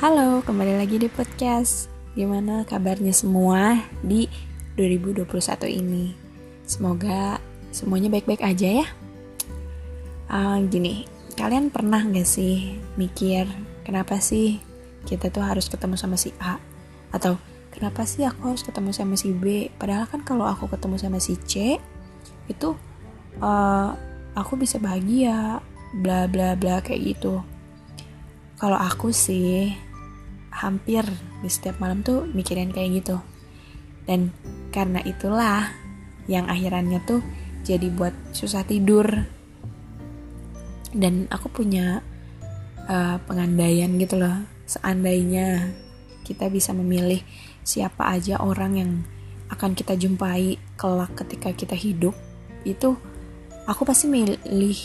Halo, kembali lagi di podcast. Gimana kabarnya semua di 2021 ini? Semoga semuanya baik-baik aja ya. Uh, gini, kalian pernah gak sih mikir kenapa sih kita tuh harus ketemu sama si A? Atau kenapa sih aku harus ketemu sama si B? Padahal kan kalau aku ketemu sama si C, itu uh, aku bisa bahagia, bla bla bla kayak gitu kalau aku sih hampir di setiap malam tuh mikirin kayak gitu. Dan karena itulah yang akhirannya tuh jadi buat susah tidur. Dan aku punya uh, pengandaian gitu loh. Seandainya kita bisa memilih siapa aja orang yang akan kita jumpai kelak ketika kita hidup itu aku pasti milih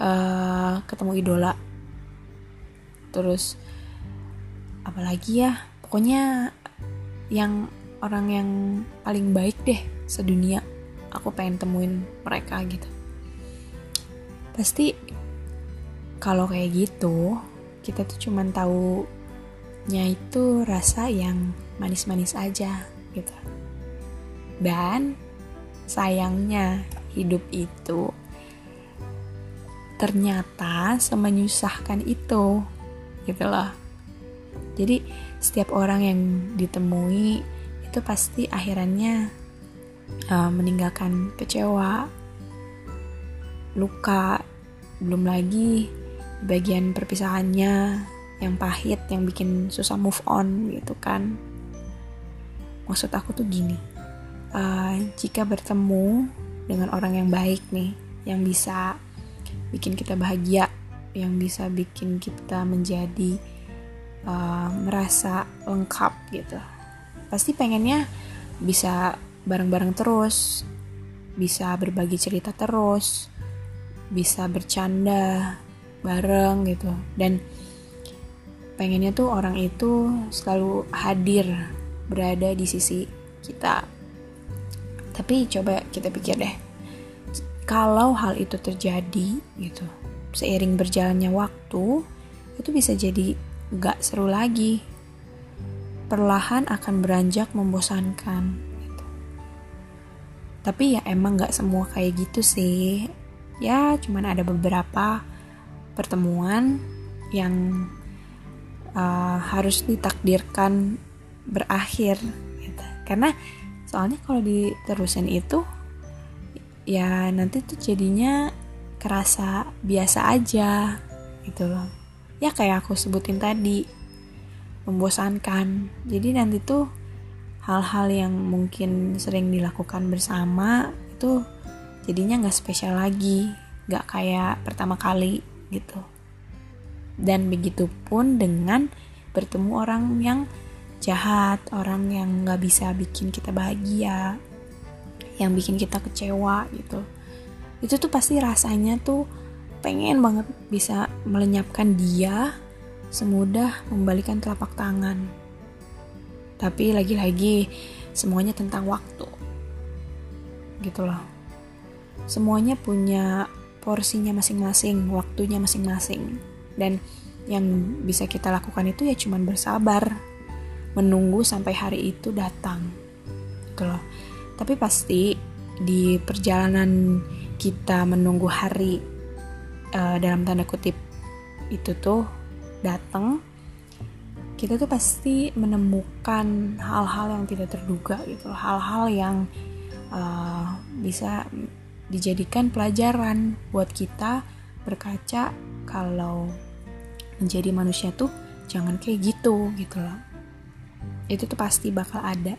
uh, ketemu idola. Terus apalagi ya pokoknya yang orang yang paling baik deh sedunia aku pengen temuin mereka gitu. Pasti kalau kayak gitu kita tuh cuman nya itu rasa yang manis-manis aja gitu. Dan sayangnya hidup itu ternyata semenyusahkan itu gitu loh jadi setiap orang yang ditemui itu pasti akhirannya uh, meninggalkan kecewa luka belum lagi bagian perpisahannya yang pahit yang bikin susah move on gitu kan. Maksud aku tuh gini uh, jika bertemu dengan orang yang baik nih yang bisa bikin kita bahagia yang bisa bikin kita menjadi uh, merasa lengkap gitu. Pasti pengennya bisa bareng-bareng terus bisa berbagi cerita terus bisa bercanda bareng gitu. Dan pengennya tuh orang itu selalu hadir berada di sisi kita. Tapi coba kita pikir deh kalau hal itu terjadi gitu seiring berjalannya waktu itu bisa jadi gak seru lagi perlahan akan beranjak membosankan gitu. tapi ya emang gak semua kayak gitu sih ya cuman ada beberapa pertemuan yang uh, harus ditakdirkan berakhir gitu. karena soalnya kalau diterusin itu ya nanti tuh jadinya kerasa biasa aja gitu loh ya kayak aku sebutin tadi membosankan. Jadi nanti tuh hal-hal yang mungkin sering dilakukan bersama itu jadinya nggak spesial lagi nggak kayak pertama kali gitu. Dan begitu pun dengan bertemu orang yang jahat orang yang nggak bisa bikin kita bahagia yang bikin kita kecewa gitu. Itu tuh pasti rasanya tuh pengen banget bisa melenyapkan dia semudah membalikan telapak tangan. Tapi lagi-lagi semuanya tentang waktu. Gitu loh. Semuanya punya porsinya masing-masing waktunya masing-masing. Dan yang bisa kita lakukan itu ya cuman bersabar menunggu sampai hari itu datang. Gitu loh. Tapi pasti di perjalanan kita menunggu hari uh, dalam tanda kutip itu tuh datang kita tuh pasti menemukan hal-hal yang tidak terduga gitu hal-hal yang uh, bisa dijadikan pelajaran buat kita berkaca kalau menjadi manusia tuh jangan kayak gitu gitu loh. Itu tuh pasti bakal ada.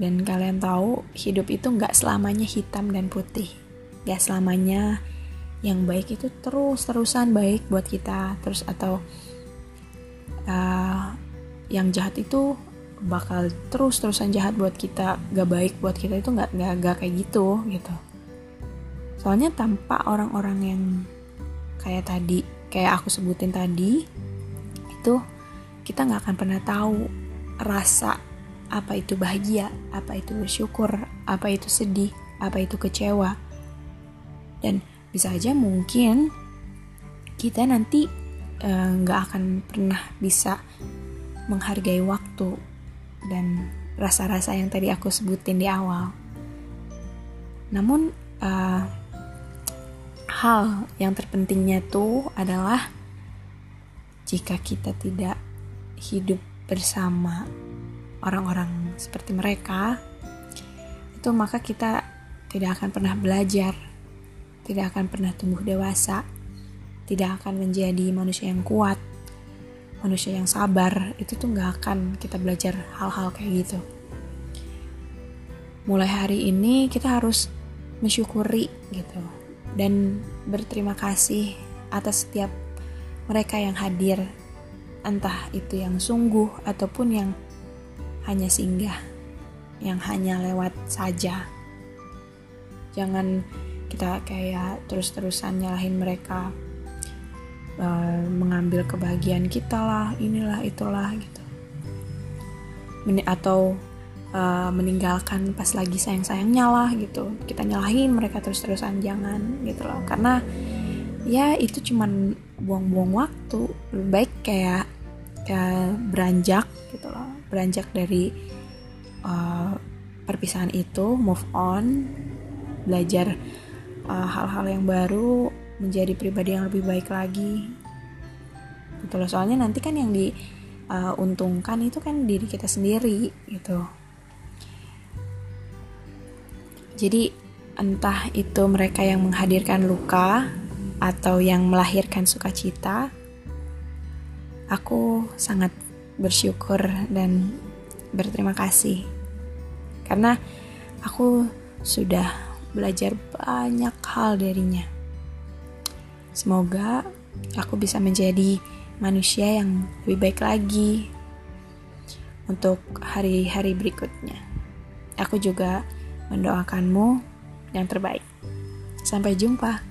Dan kalian tahu, hidup itu nggak selamanya hitam dan putih. Gak selamanya yang baik itu terus-terusan baik buat kita. Terus atau uh, yang jahat itu bakal terus-terusan jahat buat kita. Gak baik buat kita itu nggak nggak nggak kayak gitu gitu. Soalnya tanpa orang-orang yang kayak tadi, kayak aku sebutin tadi, itu kita nggak akan pernah tahu rasa apa itu bahagia, apa itu bersyukur, apa itu sedih, apa itu kecewa. Dan bisa aja mungkin kita nanti eh, nggak uh, akan pernah bisa menghargai waktu dan rasa-rasa yang tadi aku sebutin di awal. Namun uh, hal yang terpentingnya tuh adalah jika kita tidak hidup bersama orang-orang seperti mereka, itu maka kita tidak akan pernah belajar, tidak akan pernah tumbuh dewasa, tidak akan menjadi manusia yang kuat, manusia yang sabar itu tuh nggak akan kita belajar hal-hal kayak gitu. Mulai hari ini kita harus mensyukuri gitu dan berterima kasih atas setiap mereka yang hadir entah itu yang sungguh ataupun yang hanya singgah yang hanya lewat saja. Jangan kita kayak terus-terusan nyalahin mereka uh, mengambil kebahagiaan kita lah inilah itulah gitu. Men atau uh, meninggalkan pas lagi sayang-sayangnya lah gitu. Kita nyalahin mereka terus-terusan jangan gitu loh. Karena ya itu cuman buang-buang waktu. Lebih baik kayak kayak beranjak gitu loh. Beranjak dari uh, perpisahan itu move on belajar hal-hal uh, yang baru menjadi pribadi yang lebih baik lagi. Gitu loh. Soalnya nanti kan yang diuntungkan uh, itu kan diri kita sendiri gitu. Jadi entah itu mereka yang menghadirkan luka atau yang melahirkan sukacita aku sangat bersyukur dan berterima kasih. Karena aku sudah belajar banyak hal darinya. Semoga aku bisa menjadi manusia yang lebih baik lagi untuk hari-hari berikutnya. Aku juga mendoakanmu yang terbaik. Sampai jumpa.